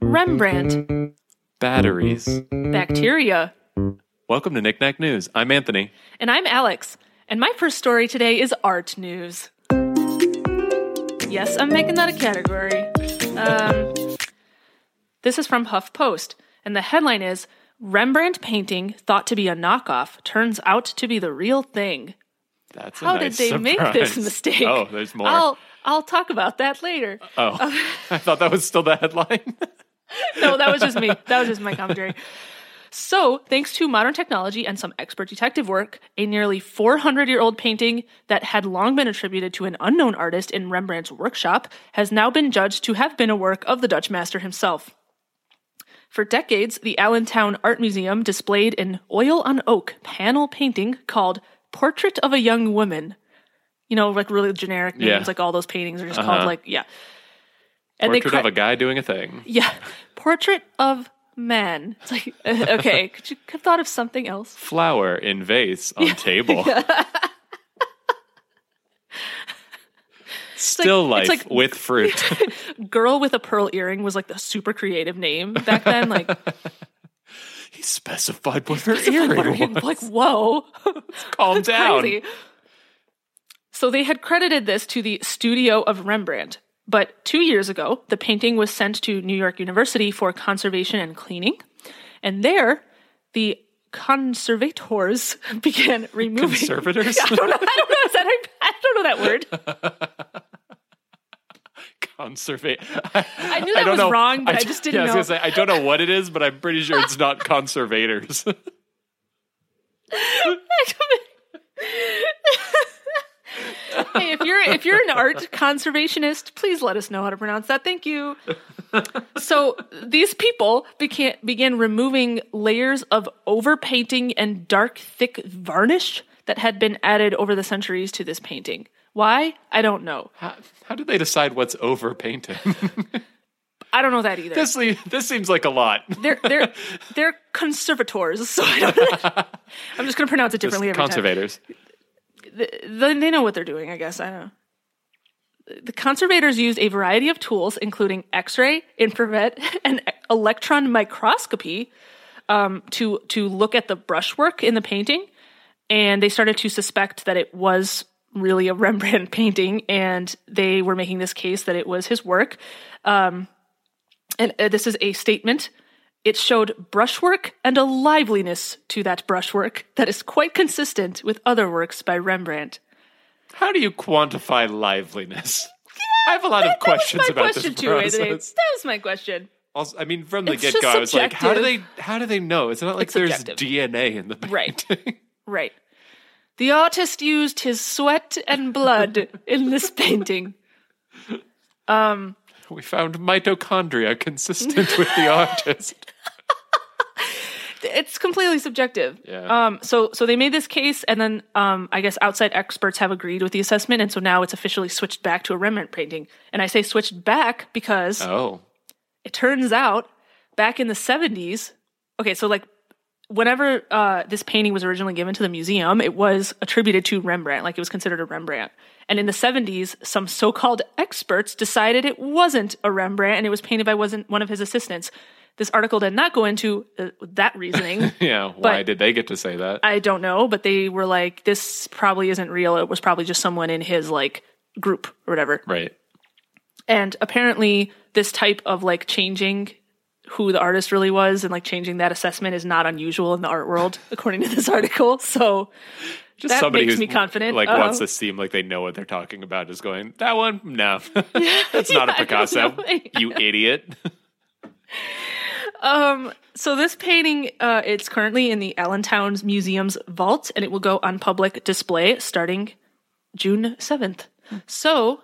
Rembrandt, Batteries. bacteria. Welcome to Knick Knack News. I'm Anthony. And I'm Alex. And my first story today is art news. Yes, I'm making that a category. Um, this is from HuffPost, and the headline is Rembrandt painting thought to be a knockoff turns out to be the real thing. That's a How nice did they make this mistake? Oh, there's more. I'll I'll talk about that later. oh, I thought that was still the headline. no, that was just me. That was just my commentary. So, thanks to modern technology and some expert detective work, a nearly 400 year old painting that had long been attributed to an unknown artist in Rembrandt's workshop has now been judged to have been a work of the Dutch master himself. For decades, the Allentown Art Museum displayed an oil on oak panel painting called Portrait of a Young Woman. You know, like really generic names, Yeah. like all those paintings are just Uh-huh. called like, yeah. And Portrait cre- of a guy doing a thing. yeah, portrait of man. It's like okay, could you have thought of something else? Flower in vase on table. Still like- life like- with fruit. Girl with a pearl earring was like the super creative name back then. Like, he specified what her earring was. like whoa, Calm down. crazy. So they had credited this to the studio of Rembrandt. But two years ago, the painting was sent to New York University for conservation and cleaning. And there, the conservators began removing. Conservators? I don't know. I don't know. Is that, I don't know that word. Conservate. I knew that was wrong, but I just didn't yeah, I was know. gonna say, I don't know what it is, but I'm pretty sure it's not conservators. Hey, if you're if you're an art conservationist, please let us know how to pronounce that. Thank you. so these people began began removing layers of overpainting and dark, thick varnish that had been added over the centuries to this painting. Why? I don't know. how, how did they decide what's over painting? I don't know that either. this, this seems like a lot. they're they're they're conservators, so I don't. I'm just going to pronounce it differently every time. Conservators. then they know what they're doing, I guess. I don't know. The conservators used a variety of tools, including X-ray, infrared, and electron microscopy, um, to to look at the brushwork in the painting, and they started to suspect that it was really a Rembrandt painting, and they were making this case that it was his work. Um, and uh, this is a statement. It showed brushwork and a liveliness to that brushwork that is quite consistent with other works by Rembrandt. How do you quantify liveliness? I have a lot of questions that was my about question this too, Anthony. That was my question. Also, I mean, from the get go, I was like, how do they? How do they know? It's not like It's there's subjective. DNA in the painting. Right. right. The artist used his sweat and blood in this painting. Um, we found mitochondria consistent with the artist. It's completely subjective. Yeah. Um, so so they made this case, and then um, I guess outside experts have agreed with the assessment, and so now it's officially switched back to a Rembrandt painting. And I say switched back because Oh, it turns out back in the 70s okay so like whenever uh, this painting was originally given to the museum it was attributed to rembrandt like it was considered a rembrandt and in the 70s some so-called experts decided it wasn't a rembrandt and it was painted by wasn't one of his assistants this article did not go into uh, that reasoning yeah. Why did they get to say that? i don't know but they were like this probably isn't real it was probably just someone in his like group or whatever right. and apparently, this type of like changing who the artist really was and like changing that assessment is not unusual in the art world, according to this article. So Just that somebody makes who's me confident. Like Uh, wants to seem like they know what they're talking about is going that one. No, that's not Yeah, a Picasso. You idiot. Um, so this painting, uh, it's currently in the Allentown's Museum's vault, and it will go on public display starting June seventh. So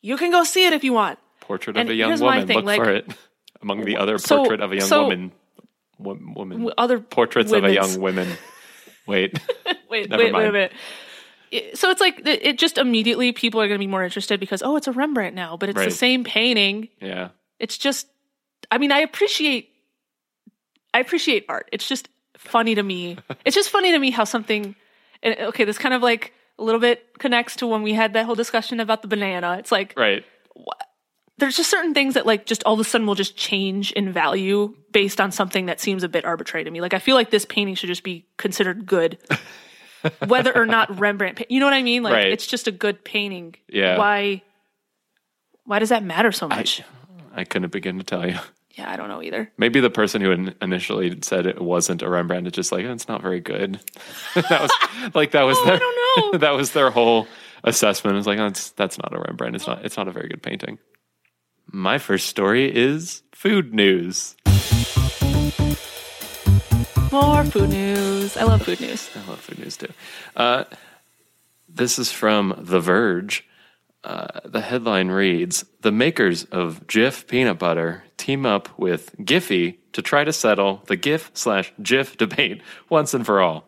you can go see it if you want. Portrait And of a young woman. thing, Look like- for it among the other So- portrait of a young so- woman. Wo- woman. Other Portraits of a young women. Wait. wait, Never wait, wait a minute. So it's like it it just immediately people are going to be more interested because oh, it's a Rembrandt now, but it's Right. the same painting. yeah. It's just, I mean, I appreciate, I appreciate art. It's just funny to me. it's just funny to me how something and okay, this kind of like a little bit connects to when we had that whole discussion about the banana. It's like Right. there's just certain things that like just all of a sudden will just change in value based on something that seems a bit arbitrary to me. Like I feel like this painting should just be considered good, whether or not Rembrandt. You know what I mean? Like Right. it's just a good painting. Yeah. Why? Why does that matter so much? I couldn't begin to tell you. Yeah, I don't know either. Maybe the person who in- initially said it wasn't a Rembrandt is just like, "Oh, it's not very good. that was like that was Oh, their I don't know. that was their whole assessment. It's like, oh, it's, that's not a Rembrandt. It's not it's not a very good painting. My first story is food news. More food news. I love food news. I love food news too. Uh, this is from The Verge. Uh, the headline reads The makers of Jif peanut butter team up with Giphy to try to settle the GIF slash Jif debate once and for all.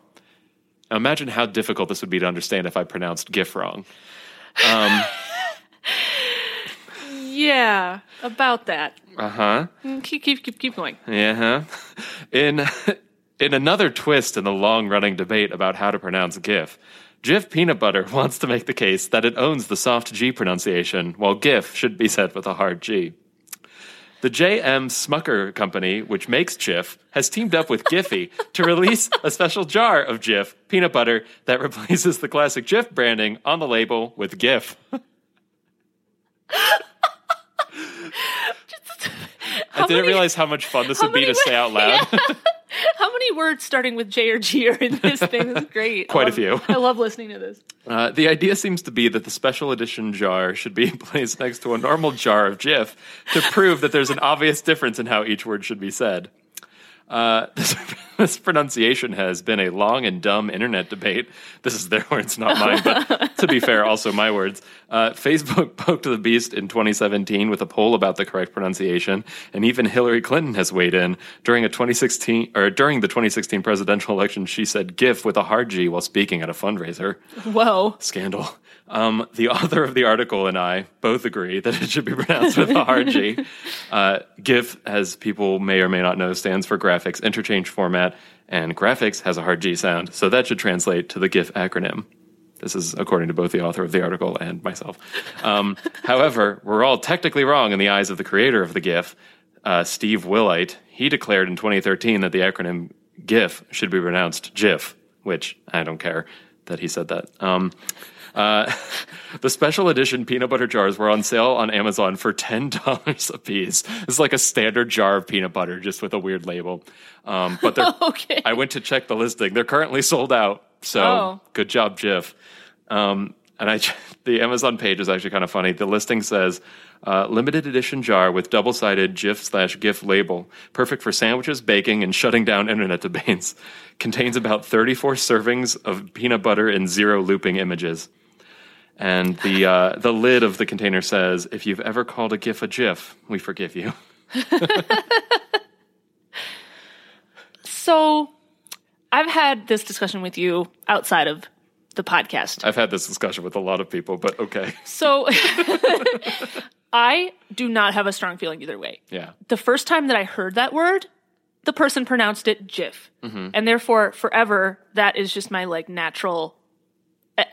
Now imagine how difficult this would be to understand if I pronounced GIF wrong. Yeah, about that. Uh huh. Mm, Keep keep keep keep going. Yeah. huh? In in another twist in the long-running debate about how to pronounce GIF, Jif Peanut Butter wants to make the case that it owns the soft G pronunciation, while GIF should be said with a hard G. The J.M. Smucker Company, which makes Jif, has teamed up with Giphy to release a special jar of Jif peanut butter that replaces the classic Jif branding on the label with GIF. I didn't many- realize how much fun this would be to say out loud. How many words starting with J or G are in this thing? This is great. Quite a few. I love listening to this. Uh, the idea seems to be that the special edition jar should be placed next to a normal jar of Jif to prove that there's an obvious difference in how each word should be said. Uh, this, this pronunciation has been a long and dumb internet debate. This is their words, not mine, but to be fair, also my words. Uh, Facebook poked the beast in 2017 with a poll about the correct pronunciation, and even Hillary Clinton has weighed in during a 2016 or during the 2016 presidential election. She said "GIF" with a hard G while speaking at a fundraiser Whoa. scandal. Um, the author of the article and I both agree that it should be pronounced with a hard G. Uh, GIF, as people may or may not know, stands for Graphics Interchange Format, and graphics has a hard G sound, so that should translate to the GIF acronym. This is according to both the author of the article and myself. Um, however, we're all technically wrong in the eyes of the creator of the GIF, uh, Steve Wilhite. He declared in 2013 that the acronym GIF should be pronounced GIF, which I don't care that he said that. Um, uh, the special edition peanut butter jars were on sale on Amazon for ten dollars a piece. It's like a standard jar of peanut butter, just with a weird label. Um, but they're, Okay. I went to check the listing; they're currently sold out. So Oh. good job, Jif. Um, and I, the Amazon page is actually kind of funny. The listing says uh, limited edition jar with double sided GIF slash GIF label, perfect for sandwiches, baking, and shutting down internet debates. Contains about 34 servings of peanut butter and zero looping images. And the uh, the lid of the container says, "If you've ever called a GIF a GIF, we forgive you." So, I've had this discussion with you outside of the podcast. I've had this discussion with a lot of people, but okay, So, I do not have a strong feeling either way. yeah, The first time that I heard that word, the person pronounced it GIF. Mm-hmm. And therefore, forever, that is just my like natural.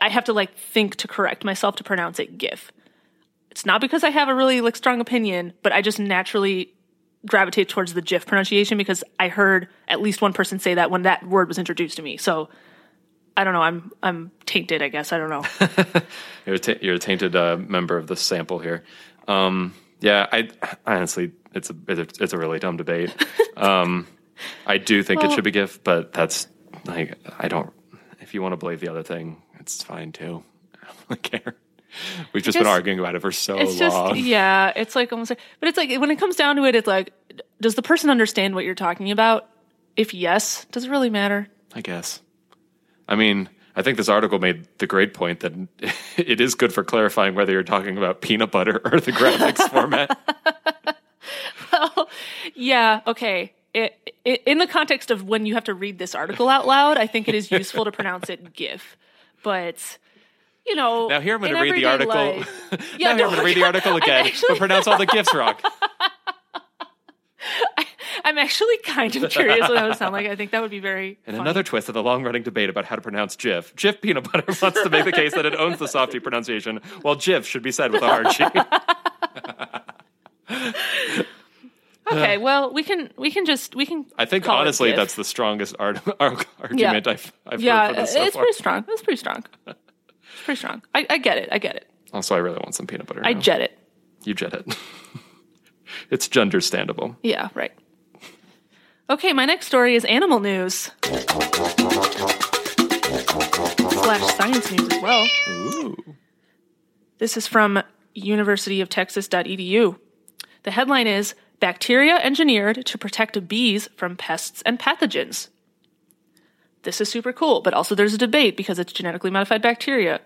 I- have to like think to correct myself to pronounce it GIF. It's not because I have a really like strong opinion, but I just naturally gravitate towards the GIF pronunciation because I heard at least one person say that when that word was introduced to me. So I don't know. I'm I'm tainted. I guess I don't know. you're a you're a tainted uh, member of the sample here. Um, yeah, I honestly, it's a it's a- really dumb debate. Um, I do think it should be GIF, but that's like I don't. If you want to believe the other thing, it's fine too. I don't care. We've just, been arguing about it for so It's just long. yeah. It's like almost like, but it's like when it comes down to it, it's like, does the person understand what you're talking about? If yes, does it really matter? I guess. I mean, I think this article made the great point that it is good for clarifying whether you're talking about peanut butter or the graphics format. Well, yeah. Okay. It, it, in the context of when you have to read this article out loud, I think it is useful to pronounce it GIF. But you know, Now here I'm going to read the article. life- now here I'm going to read the article again, actually- but pronounce all the gifs wrong. I'm actually kind of curious what that would sound like. I think that would be very. And funny. another twist of the long running debate about how to pronounce Jif. Jif Peanut Butter wants to make the case that it owns the softy pronunciation, while Jif should be said with a hard G. Okay, well, we can we can just we can. I think honestly that's the strongest art, argument I've, I've yeah, heard for this so it's far. pretty strong. It's pretty strong. It's pretty strong. I, I get it. I get it. Also, I really want some peanut butter. I now. jet it. you jet it. it's genderstandable. Yeah, right. Okay, my next story is animal news. Slash science news as well. Ooh. This is from universityoftexas.edu. The headline is Bacteria engineered to protect bees from pests and pathogens. This is super cool, but also there's a debate because it's genetically modified bacteria,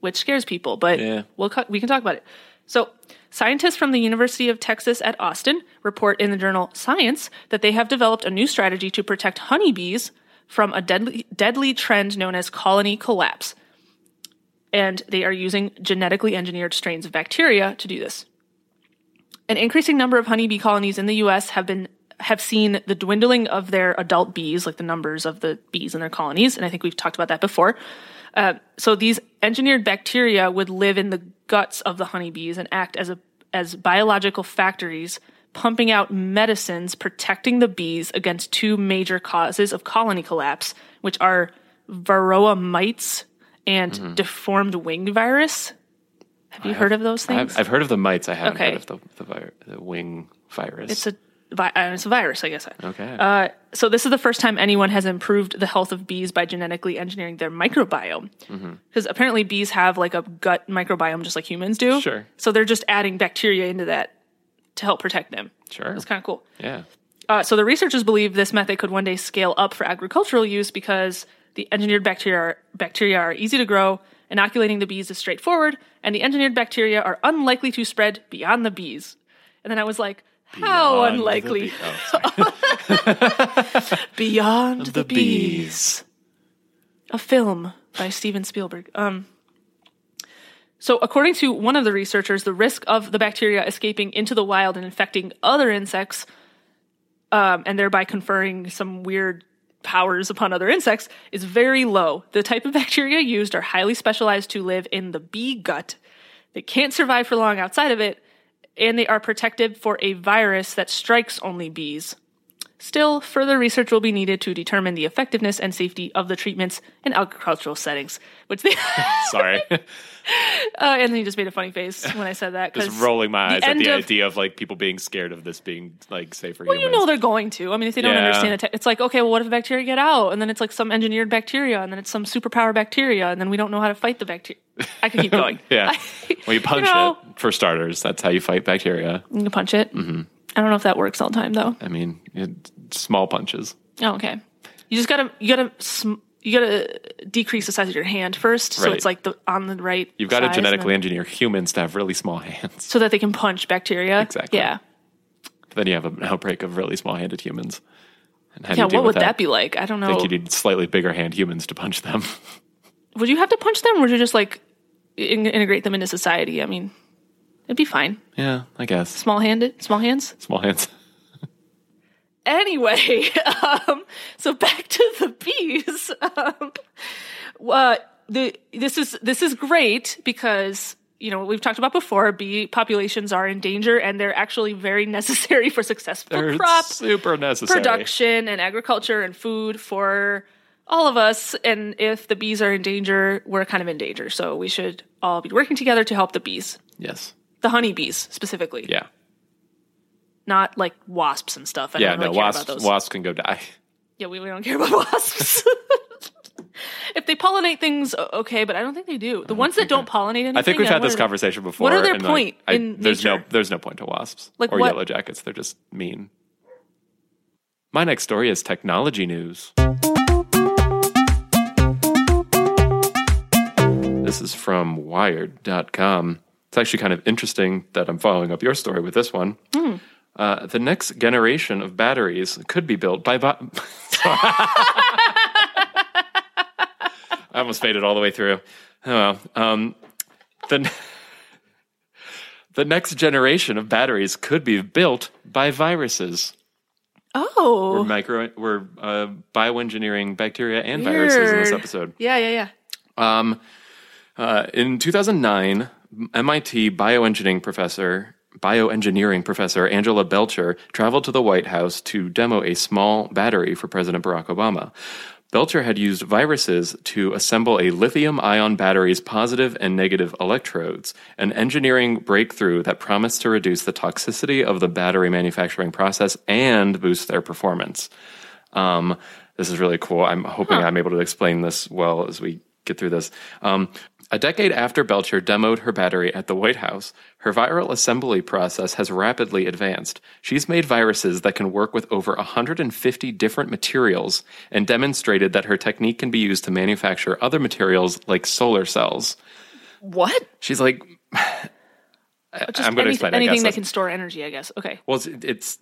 which scares people, but Yeah. we'll, we can talk about it. So, scientists from the University of Texas at Austin report in the journal Science that they have developed a new strategy to protect honeybees from a deadly, deadly trend known as colony collapse. And they are using genetically engineered strains of bacteria to do this. An increasing number of honeybee colonies in the US have been have seen the dwindling of their adult bees, like the numbers of the bees in their colonies, and I think we've talked about that before. Uh, so these engineered bacteria would live in the guts of the honeybees and act as a as biological factories, pumping out medicines protecting the bees against two major causes of colony collapse, which are varroa mites and deformed wing virus. Have you heard of those things? I've, I've heard of the mites. I haven't Okay. heard of the the, vir- the wing virus. it's a vi- uh, it's a virus, I guess. okay. Uh, so this is the first time anyone has improved the health of bees by genetically engineering their microbiome. Mm-hmm. Because apparently bees have like a gut microbiome just like humans do. Sure. So they're just adding bacteria into that to help protect them. sure. It's kind of cool. Yeah. Uh, so the researchers believe this method could one day scale up for agricultural use because the engineered bacteria are, bacteria are easy to grow, inoculating the bees is straightforward, and the engineered bacteria are unlikely to spread beyond the bees. And then I was like, how Beyond unlikely? bee- oh. Beyond the, the bees. A film by Steven Spielberg. Um, so, according to one of the researchers, the risk of the bacteria escaping into the wild and infecting other insects, um, and thereby conferring some weird powers upon other insects, is very low. The type of bacteria used are highly specialized to live in the bee gut. They can't survive for long outside of it, and they are protected for a virus that strikes only bees. Still, further research will be needed to determine the effectiveness and safety of the treatments in agricultural settings. Which they, Sorry. uh, and then he just made a funny face when I said that. Just rolling my the eyes at the of- idea of like people being scared of this being like safe for Well, you know they're going to. I mean, if they don't Yeah. understand the tech, it's like, okay, well, what if the bacteria get out, and then it's like some engineered bacteria, and then it's some superpower bacteria, and then we don't know how to fight the bacteria. I can keep going. yeah. I- Well, you punch know, it for starters. That's how you fight bacteria. You punch it. Mm-hmm. I don't know if that works all the time though. I mean, it, small punches. Oh, okay. You just gotta you gotta sm- you gotta decrease the size of your hand first, so Right. it's like the on the right. You've got to size, genetically then- engineer humans to have really small hands. so that they can punch bacteria. Exactly. Yeah. then you have an outbreak of really small-handed humans. And how do Yeah. you deal What would that? be like? I don't I know. think you need slightly bigger hand humans to punch them. would you have to punch them, or would you just like in- integrate them into society? I mean, it'd be fine. yeah, I guess. Small handed, small hands. Small hands. Anyway, um, so back to the bees. Um, uh, the this is this is great because you know we've talked about before. Bee populations are in danger, and they're actually very necessary for successful They're crop super necessary. production and agriculture and food for all of us. And if the bees are in danger, we're kind of in danger. So we should all be working together to help the bees, Yes. The honeybees specifically, Yeah. not like wasps and stuff. I Yeah. don't really no, wasps. about those. Wasps can go die. Yeah, we, we don't care about wasps. if they pollinate things, okay, but I don't think they do. The ones that don't pollinate anything. I think we've had this conversation before. what are their point I- in there's no there's no point to wasps Like or what- yellow jackets. They're just mean. My next story is technology news. This is from Wired.com. It's actually kind of interesting that I'm following up your story with this one. Hmm. Uh, the next generation of batteries could be built by. I almost made it all the way through. Oh, well. Um, the, the next generation of batteries could be built by viruses. We're Oh, micro. We're uh, bioengineering bacteria and viruses in this episode. Yeah, yeah, yeah. Um, uh, in 2009, MIT bioengineering professor bioengineering professor Angela Belcher traveled to the White House to demo a small battery for President Barack Obama. Belcher had used viruses to assemble a lithium ion battery's positive and negative electrodes, an engineering breakthrough that promised to reduce the toxicity of the battery manufacturing process and boost their performance. Um, this is really cool. I'm hoping I'm able to explain this well as we get through this. Um, a decade after Belcher demoed her battery at the White House, her viral assembly process has rapidly advanced. She's made viruses that can work with over 150 different materials and demonstrated that her technique can be used to manufacture other materials like solar cells. What? She's like, I'm going to explain. Anything guess. that can store energy. I guess. Okay. Well, it's, it's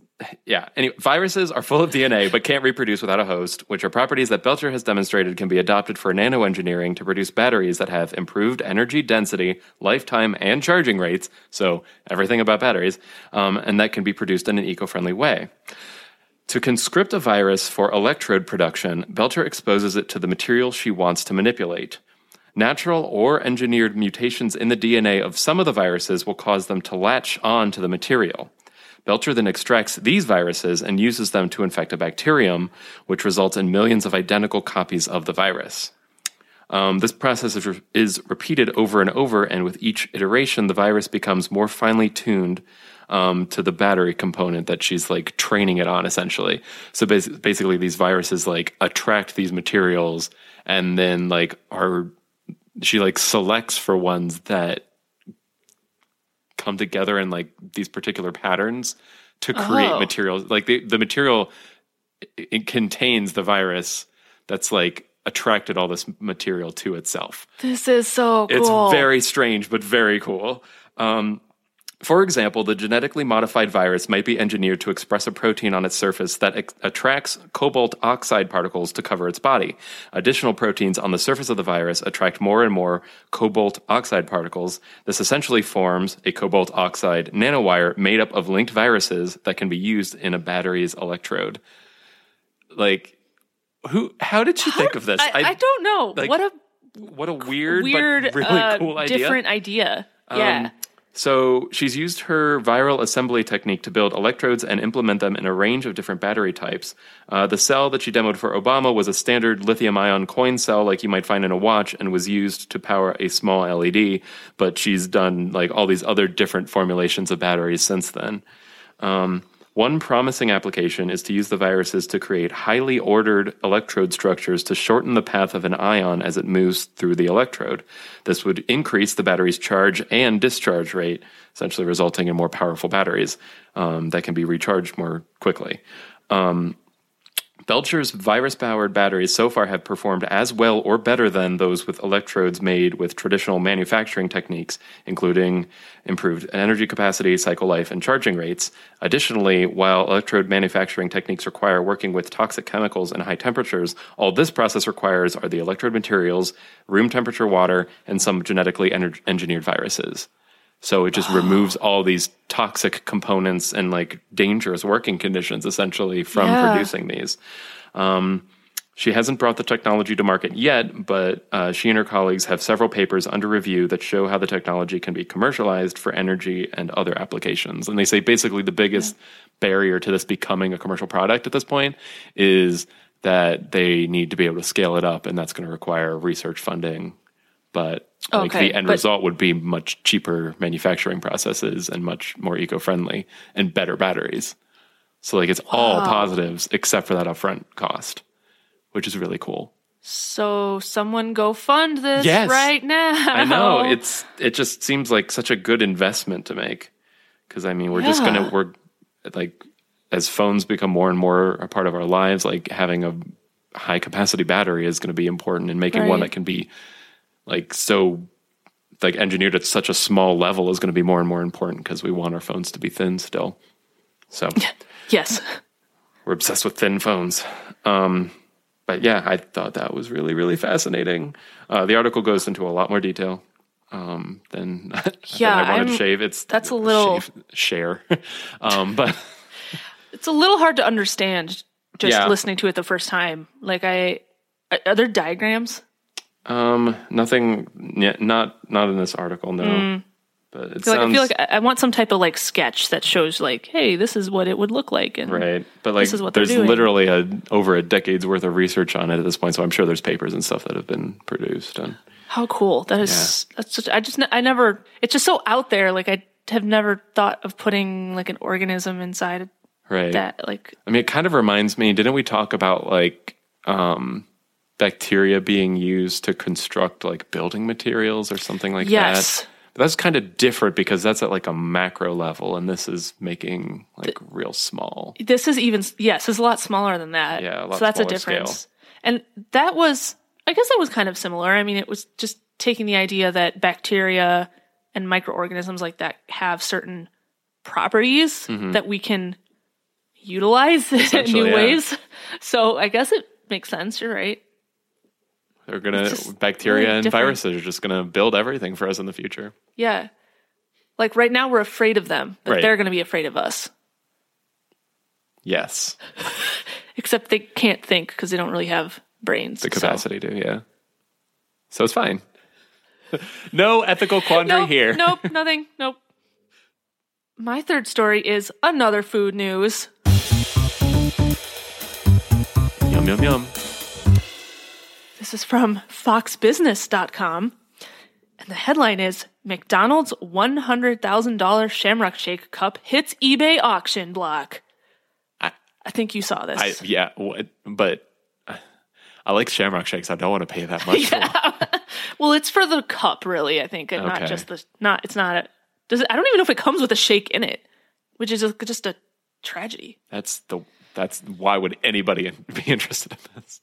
yeah. Anyway, viruses are full of DNA but can't reproduce without a host, which are properties that Belcher has demonstrated can be adopted for nanoengineering to produce batteries that have improved energy density, lifetime, and charging rates. So everything about batteries, um, and that can be produced in an eco-friendly way. To conscript a virus for electrode production, Belcher exposes it to the material she wants to manipulate. Natural or engineered mutations in the DNA of some of the viruses will cause them to latch on to the material. Belcher then extracts these viruses and uses them to infect a bacterium, which results in millions of identical copies of the virus. Um, this process is, re- is repeated over and over, and with each iteration, the virus becomes more finely tuned um, to the battery component that she's like training it on, essentially. So bas- basically, these viruses like attract these materials, and then like are she like selects for ones that come together in like these particular patterns to create Oh. materials. Like the the material it, contains the virus that's like attracted all this material to itself. This is so It's very strange, but very cool. Um, for example, the genetically modified virus might be engineered to express a protein on its surface that ex- attracts cobalt oxide particles to cover its body. Additional proteins on the surface of the virus attract more and more cobalt oxide particles. This essentially forms a cobalt oxide nanowire made up of linked viruses that can be used in a battery's electrode. Like, who? How did she think of this? I, I don't know. like, what a what a weird, weird, but really uh, cool idea. different idea. yeah. So she's used her viral assembly technique to build electrodes and implement them in a range of different battery types. Uh, the cell that she demoed for Obama was a standard lithium-ion coin cell, like you might find in a watch, and was used to power a small LED. But she's done like all these other different formulations of batteries since then. Um, one promising application is to use the viruses to create highly ordered electrode structures to shorten the path of an ion as it moves through the electrode. This would increase the battery's charge and discharge rate, essentially resulting in more powerful batteries um, that can be recharged more quickly. Um, Belcher's virus powered batteries so far have performed as well or better than those with electrodes made with traditional manufacturing techniques, including improved energy capacity, cycle life, and charging rates. Additionally, while electrode manufacturing techniques require working with toxic chemicals and high temperatures, all this process requires are the electrode materials, room temperature water, and some genetically engineered viruses. So it just removes all these toxic components and like dangerous working conditions essentially from Yeah. producing these. Um, she hasn't brought the technology to market yet, but uh, she and her colleagues have several papers under review that show how the technology can be commercialized for energy and other applications. And they say basically the biggest barrier to this becoming a commercial product at this point is that they need to be able to scale it up, and that's going to require research funding. But oh, like Okay, the end but- result would be much cheaper manufacturing processes and much more eco-friendly and better batteries. So like it's all positives except for that upfront cost, which is really cool. So someone go fund this Yes. right now. I know it's it just seems like such a good investment to make because I mean we're just gonna we're like as phones become more and more a part of our lives, like having a high capacity battery is going to be important, and making one that can be like so like engineered at such a small level is going to be more and more important because we want our phones to be thin still. So Yes. we're obsessed with thin phones. Um, but yeah, I thought that was really, really fascinating. Uh, the article goes into a lot more detail um, than, than Yeah, I wanted to I'm- shave. It's that's a little- shave, share, um, but It's a little hard to understand just Yeah. listening to it the first time. Like I, are there diagrams? Um, nothing. Not not in this article. No. But it feel like, I feel like I want some type of like sketch that shows like, hey, this is what it would look like. And right. But like, This is what there's literally a over a decade's worth of research on it at this point. So I'm sure there's papers and stuff that have been produced. And how cool that is. That's just I just I never. It's just so out there. Like I have never thought of putting like an organism inside right. that. Like I mean, it kind of reminds me. Didn't we talk about like um, bacteria being used to construct like building materials or something like Yes. that? But that's kind of different because that's at like a macro level, and this is making like real small. this is even yes, it's a lot smaller than that. Yeah, a lot so that's a difference. And that was, I guess, that was kind of similar. I mean, it was just taking the idea that bacteria and microorganisms like that have certain properties that we can utilize in new Mm-hmm. Yeah. ways. So I guess it makes sense. You're right. They're gonna just bacteria and different. viruses are just gonna build everything for us in the future. Yeah. Like right now, we're afraid of them, but Right. they're going to be afraid of us. Yes, Except they can't think because they don't really have brains. the so- capacity to. Yeah, so it's fine. no ethical quandary Nope, here. nope, nothing. Nope. My third story is another food news. Yum yum yum. This is from foxbusiness.com. And the headline is McDonald's $100,000 Shamrock Shake cup hits eBay auction block. I- I think you saw this. I yeah, what, but I like Shamrock Shakes. I don't want to pay that much. for well, it's for the cup, really, I think, and not just the not. It's not. A, does it? I don't even know if it comes with a shake in it, which is a, just a tragedy. That's the that's why would anybody be interested in this?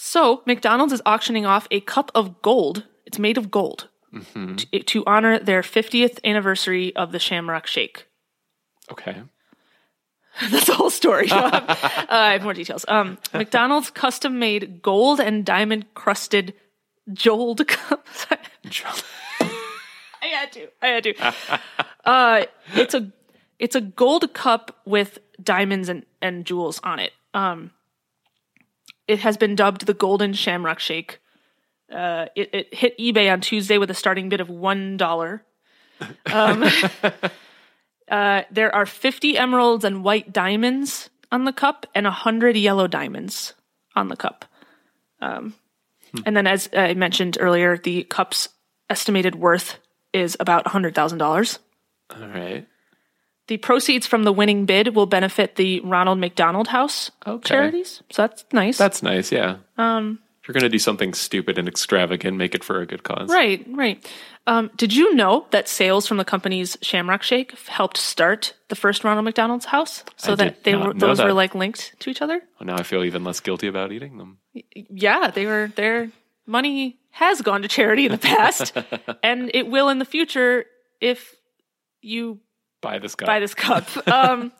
So McDonald's is auctioning off a cup of gold. It's made of gold to, to honor their 50th anniversary of the Shamrock Shake. Okay. That's the whole story. uh, I have more details. Um, McDonald's custom made gold and diamond crusted Jold cup. I had to. I had to. uh, it's a it's a gold cup with diamonds and, and jewels on it. Um, it has been dubbed the Golden Shamrock Shake. Uh, it, it hit eBay on Tuesday with a starting bid of one dollar. Um, uh, there are fifty emeralds and white diamonds on the cup, and hundred yellow diamonds on the cup. Um, and then, as I mentioned earlier, the cup's estimated worth is about hundred thousand dollars. All right. The proceeds from the winning bid will benefit the Ronald McDonald House Okay. charities. So that's nice. That's nice. Yeah. Um, if you're gonna do something stupid and extravagant, make it for a good cause. right, right. Um, did you know that sales from the company's Shamrock Shake helped start the first Ronald McDonald's house, so I that they were those were like linked to each other? Well, now I feel even less guilty about eating them. Yeah, they were. Their money has gone to charity in the past, and it will in the future if you Buy this cup. buy this cup. Um,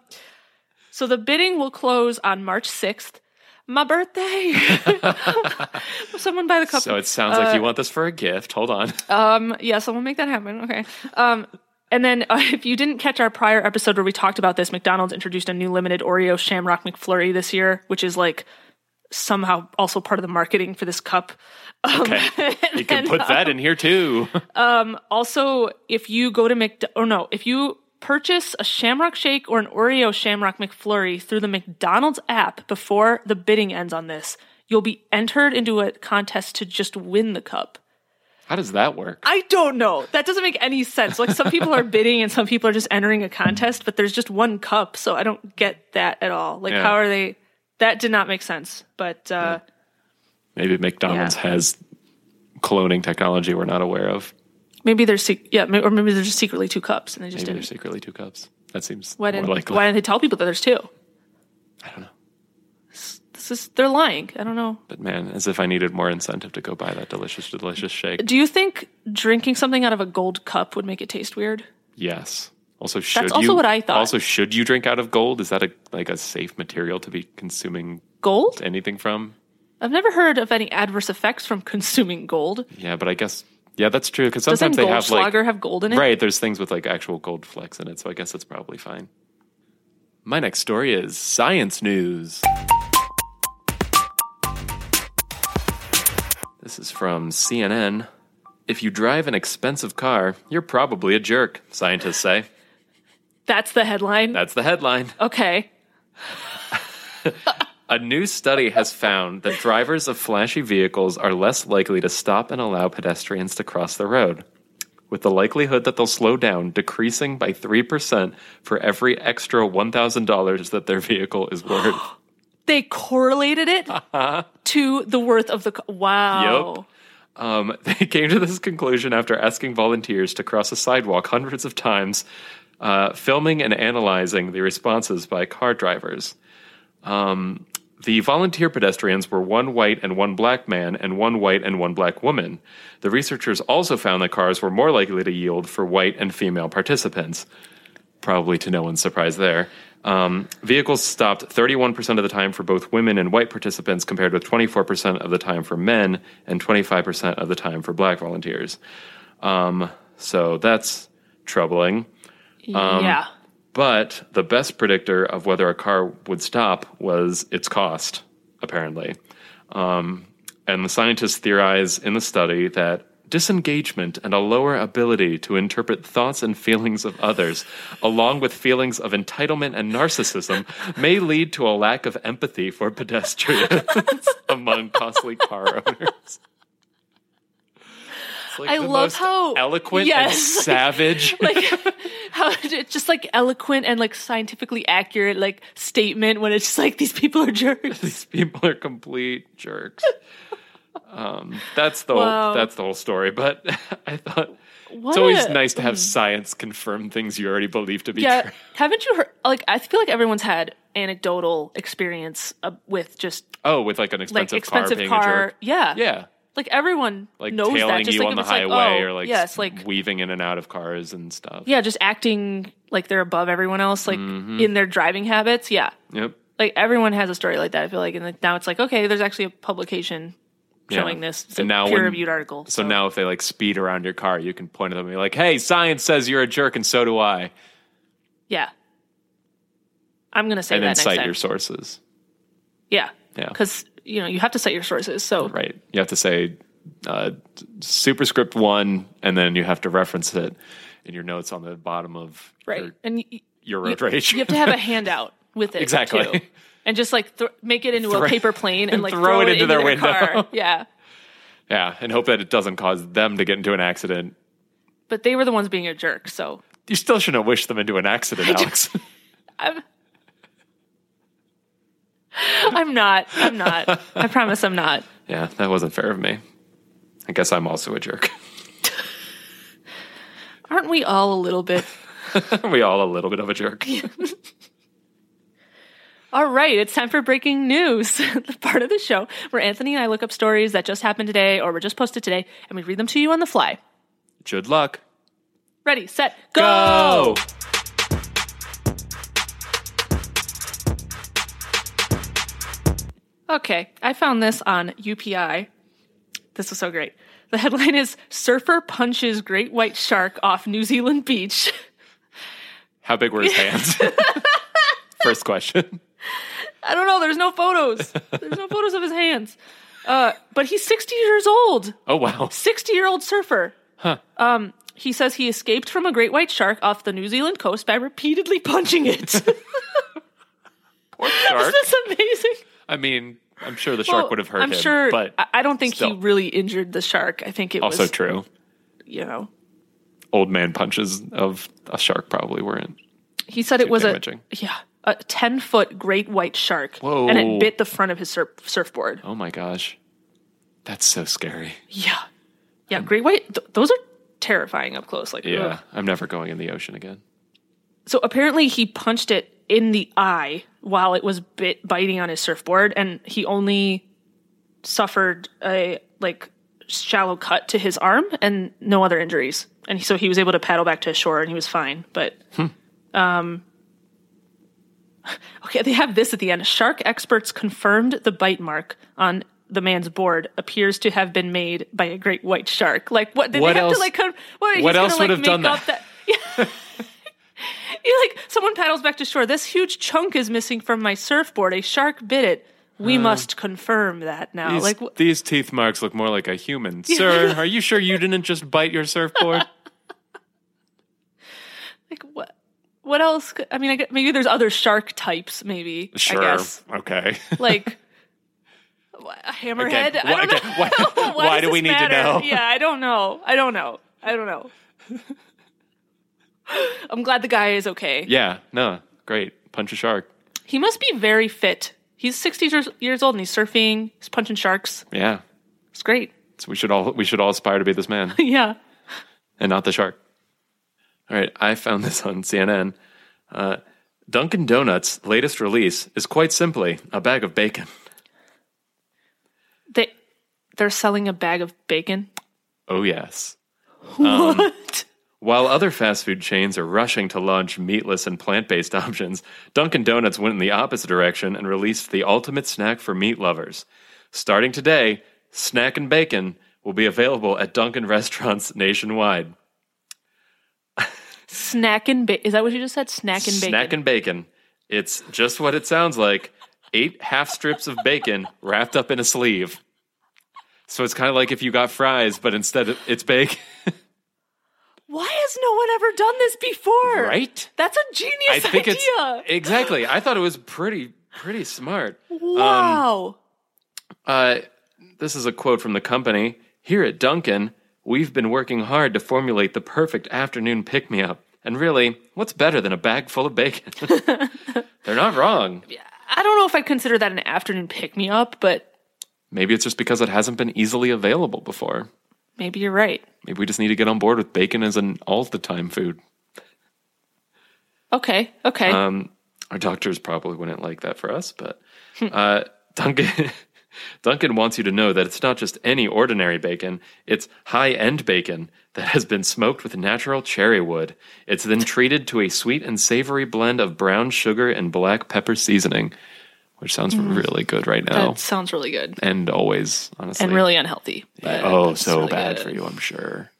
so the bidding will close on March 6th. My birthday. someone buy the cup. so it sounds like you want this for a gift. Hold on. um, yeah, someone make that happen. Okay. Um, and then uh, if you didn't catch our prior episode where we talked about this, McDonald's introduced a new limited Oreo Shamrock McFlurry this year, which is like somehow also part of the marketing for this cup. Um, Okay. You can and, put that in here too. also if you go to Mc or no, if you purchase a Shamrock Shake or an Oreo Shamrock McFlurry through the McDonald's app before the bidding ends on this, you'll be entered into a contest to just win the cup. How does that work? I don't know. That doesn't make any sense. Like some people are bidding and some people are just entering a contest, but there's just one cup, so I don't get that at all. Like Yeah. how are they that did not make sense. But uh Maybe McDonald's Yeah. has cloning technology we're not aware of. Maybe there's sec- yeah, or maybe there's just secretly two cups and they just Maybe didn't there's secretly two cups. That seems why didn't likely. why didn't they tell people that there's two? I don't know. This is they're lying. I don't know. But man, as if I needed more incentive to go buy that delicious, delicious shake. Do you think drinking something out of a gold cup would make it taste weird? Yes. Also, should also you, what I thought. Also, should you drink out of gold? Is that a like a safe material to be consuming Gold? anything from? I've never heard of any adverse effects from consuming gold. Yeah, but I guess yeah, that's true. Because sometimes they have like have gold in it? right. There's things with like actual gold flecks in it, so I guess that's probably fine. My next story is science news. This is from CNN. If you drive an expensive car, you're probably a jerk, scientists say. That's the headline. That's the headline. okay. A new study has found that drivers of flashy vehicles are less likely to stop and allow pedestrians to cross the road, with the likelihood that they'll slow down decreasing by 3% for every extra $1,000 that their vehicle is worth. They correlated it to the worth of the ca- wow. Yup. Um, they came to this conclusion after asking volunteers to cross a sidewalk hundreds of times, uh, filming and analyzing the responses by car drivers. Um, the volunteer pedestrians were one white and one black man, and one white and one black woman. The researchers also found that cars were more likely to yield for white and female participants. Probably to no one's surprise there. Um, vehicles stopped 31% of the time for both women and white participants, compared with 24% of the time for men and 25% of the time for black volunteers. Um, so that's troubling. Um, yeah. But the best predictor of whether a car would stop was its cost, apparently. Um, and the scientists theorize in the study that disengagement and a lower ability to interpret thoughts and feelings of others, along with feelings of entitlement and narcissism, may lead to a lack of empathy for pedestrians among costly car owners. Like I love how- eloquent Yes. and savage. like how just like eloquent and like scientifically accurate like statement when it's just like these people are jerks. these people are complete jerks. Um, that's the Wow. whole, that's the whole story. But I thought What it's always a- nice to have science confirm things you already believe to be Yeah, true. haven't you heard? Like, I feel like everyone's had anecdotal experience uh, with just Oh, with like an like expensive, car expensive being car. a jerk. Yeah, Yeah, like everyone like knows tailing that. Just you like on the it's like, highway oh, or like yes, like weaving in and out of cars and stuff. yeah, just acting like they're above everyone else, like Mm-hmm. in their driving habits. Yeah, Yep. like everyone has a story like that. I feel like, and like, now it's like okay, there's actually a publication Yeah. showing this. It's And a now peer reviewed article. So now, if they like speed around your car, you can point at them and be like, "Hey, science says you're a jerk, and so do I," yeah, I'm gonna say and that next cite time. your sources. yeah, Yeah. because you know you have to cite your sources. So Right. You have to say uh, superscript one, and then you have to reference it in your notes on the bottom of right, your, and y- your road rage. you have to have a handout with it Exactly. too. and just like th- make it into Throw- a paper plane and like throw throw, it into their window. car. Yeah, yeah, and hope that it doesn't cause them to get into an accident. but they were the ones being a jerk. So You still shouldn't wish them into an accident, Alex. I'm. I'm not. I'm not. I promise I'm not. yeah, that wasn't fair of me. I guess I'm also a jerk. Aren't we all a little bit? Are we all a little bit of a jerk. All right, it's time for breaking news, the part of the show where Anthony and I look up stories that just happened today or were just posted today, and we read them to you on the fly. Good luck. Ready, set, go! Go. Okay, I found this on UPI. This is so great. The headline is Surfer Punches Great White Shark Off New Zealand Beach. How big were his hands? First question. I don't know, there's no photos. There's no photos of his hands. Uh, but he's 60 years old. Oh wow. 60 year old surfer. Um, he says he escaped from a great white shark off the New Zealand coast by repeatedly punching it. Poor shark. That's amazing. I mean, I'm sure the shark Well, would have hurt I'm him. sure. but I, don't think still. he really injured the shark. I think it also was, also true. you know, Old man punches of a shark probably weren't. he said it was damaging. a yeah a 10 foot great white shark, Whoa. and it bit the front of his surf, surfboard. Oh my gosh. That's so scary. Yeah, yeah, great white. Th- those are terrifying up close. Like, Yeah. ugh. I'm never going in the ocean again. So apparently he punched it in the eye while it was bit biting on his surfboard, and he only suffered a like shallow cut to his arm and no other injuries. And so he was able to paddle back to shore and he was fine. But um Okay, they have this at the end. Shark experts confirmed the bite mark on the man's board appears to have been made by a great white shark. Like what did What they have else- to like con- what, what gonna, else like, would have done make up that? You like someone paddles back to shore. This huge chunk is missing from my surfboard. A shark bit it. We hmm. must confirm that now. These, like wh- these teeth marks look more like a human. Sir, are you sure you didn't just bite your surfboard? like what? What else? could- I mean, I get, maybe there's other shark types. Maybe Sure. I guess Okay. like a hammerhead. Again, I why- don't know. again, why- why does do we need to know? Yeah, I don't know. I don't know. I don't know. I'm glad the guy is okay. yeah, no, great. Punch a shark. He must be very fit. He's 60 years, old and he's surfing. He's punching sharks. Yeah. It's great. So we should all we should all aspire to be this man yeah. and not the shark. All right, I found this on CNN. Uh, Dunkin' Donuts' latest release is quite simply a bag of bacon. They they're selling a bag of bacon. Oh yes. Um, what? While other fast food chains are rushing to launch meatless and plant based options, Dunkin' Donuts went in the opposite direction and released the ultimate snack for meat lovers. Starting today, Snack and Bacon will be available at Dunkin' restaurants nationwide. Snack and bacon. Is that what you just said? Snack and bacon. Snack and Bacon. It's just what it sounds like eight half strips of bacon wrapped up in a sleeve. So it's kind of like if you got fries, but instead it's bacon, Why has no one ever done this before? right? That's a genius I think idea. it's exactly. I thought it was pretty pretty smart. wow. Uh, this is a quote from the company. Here at Dunkin', we've been working hard to formulate the perfect afternoon pick me up. And really, what's better than a bag full of bacon? They're not wrong. I don't know if I'd consider that an afternoon pick me up, but Maybe it's just because it hasn't been easily available before. Maybe you're right. Maybe we just need to get on board with bacon as an all the time food. Okay. Okay. Um, our doctors probably wouldn't like that for us, but uh, Dunkin' Dunkin' wants you to know that it's not just any ordinary bacon; it's high-end bacon that has been smoked with natural cherry wood. It's then treated to a sweet and savory blend of brown sugar and black pepper seasoning, which sounds really good right now, that sounds really good and always honestly, and really unhealthy. But oh, so really bad good. for you, I'm sure.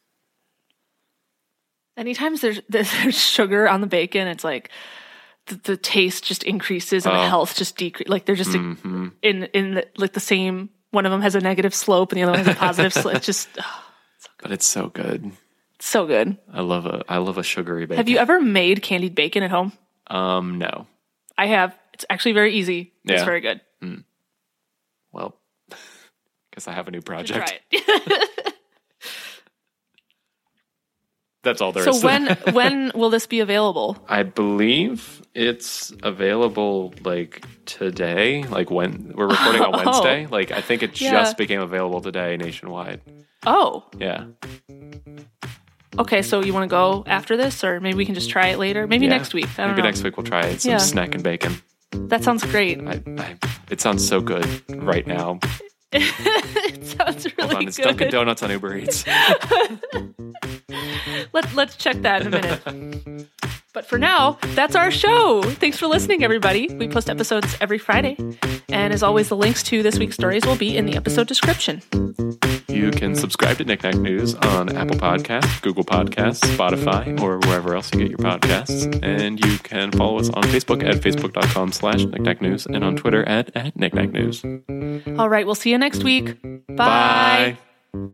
Anytime there's there's sugar on the bacon, it's like the, the taste just increases and Oh. the health just decreases. Like they're just Mm-hmm. in in the, like the same. One of them has a negative slope and the other one has a positive slope. It's just oh, But it's so good. so good. I love a I love a sugary bacon. Have you ever made candied bacon at home? Um, no. I have. It's actually very easy. It's very good. Hmm. Well, guess I have a new project. That's all there so is. to when when will this be available? I believe it's available like today. Like when we're recording on Oh. Wednesday. Like I think it Yeah. just became available today nationwide. Oh, Yeah. okay. So you want to go after this, or maybe we can just try it later? Maybe Yeah. next week. Maybe know. next week we'll try it. Some Yeah. snack and bacon. That sounds great. I, I, it sounds so good right now. it sounds Hold really on, it's good. Dunkin' Donuts on Uber Eats. Let, let's check that in a minute. But for now, that's our show. Thanks for listening, everybody. We post episodes every Friday. And as always, the links to this week's stories will be in the episode description. You can subscribe to Knick Knack News on Apple Podcasts, Google Podcasts, Spotify, or wherever else you get your podcasts. And you can follow us on Facebook at facebook.com slash Knick News and on Twitter at, at Knick Knack News. All right, we'll see you next week. Bye. Bye.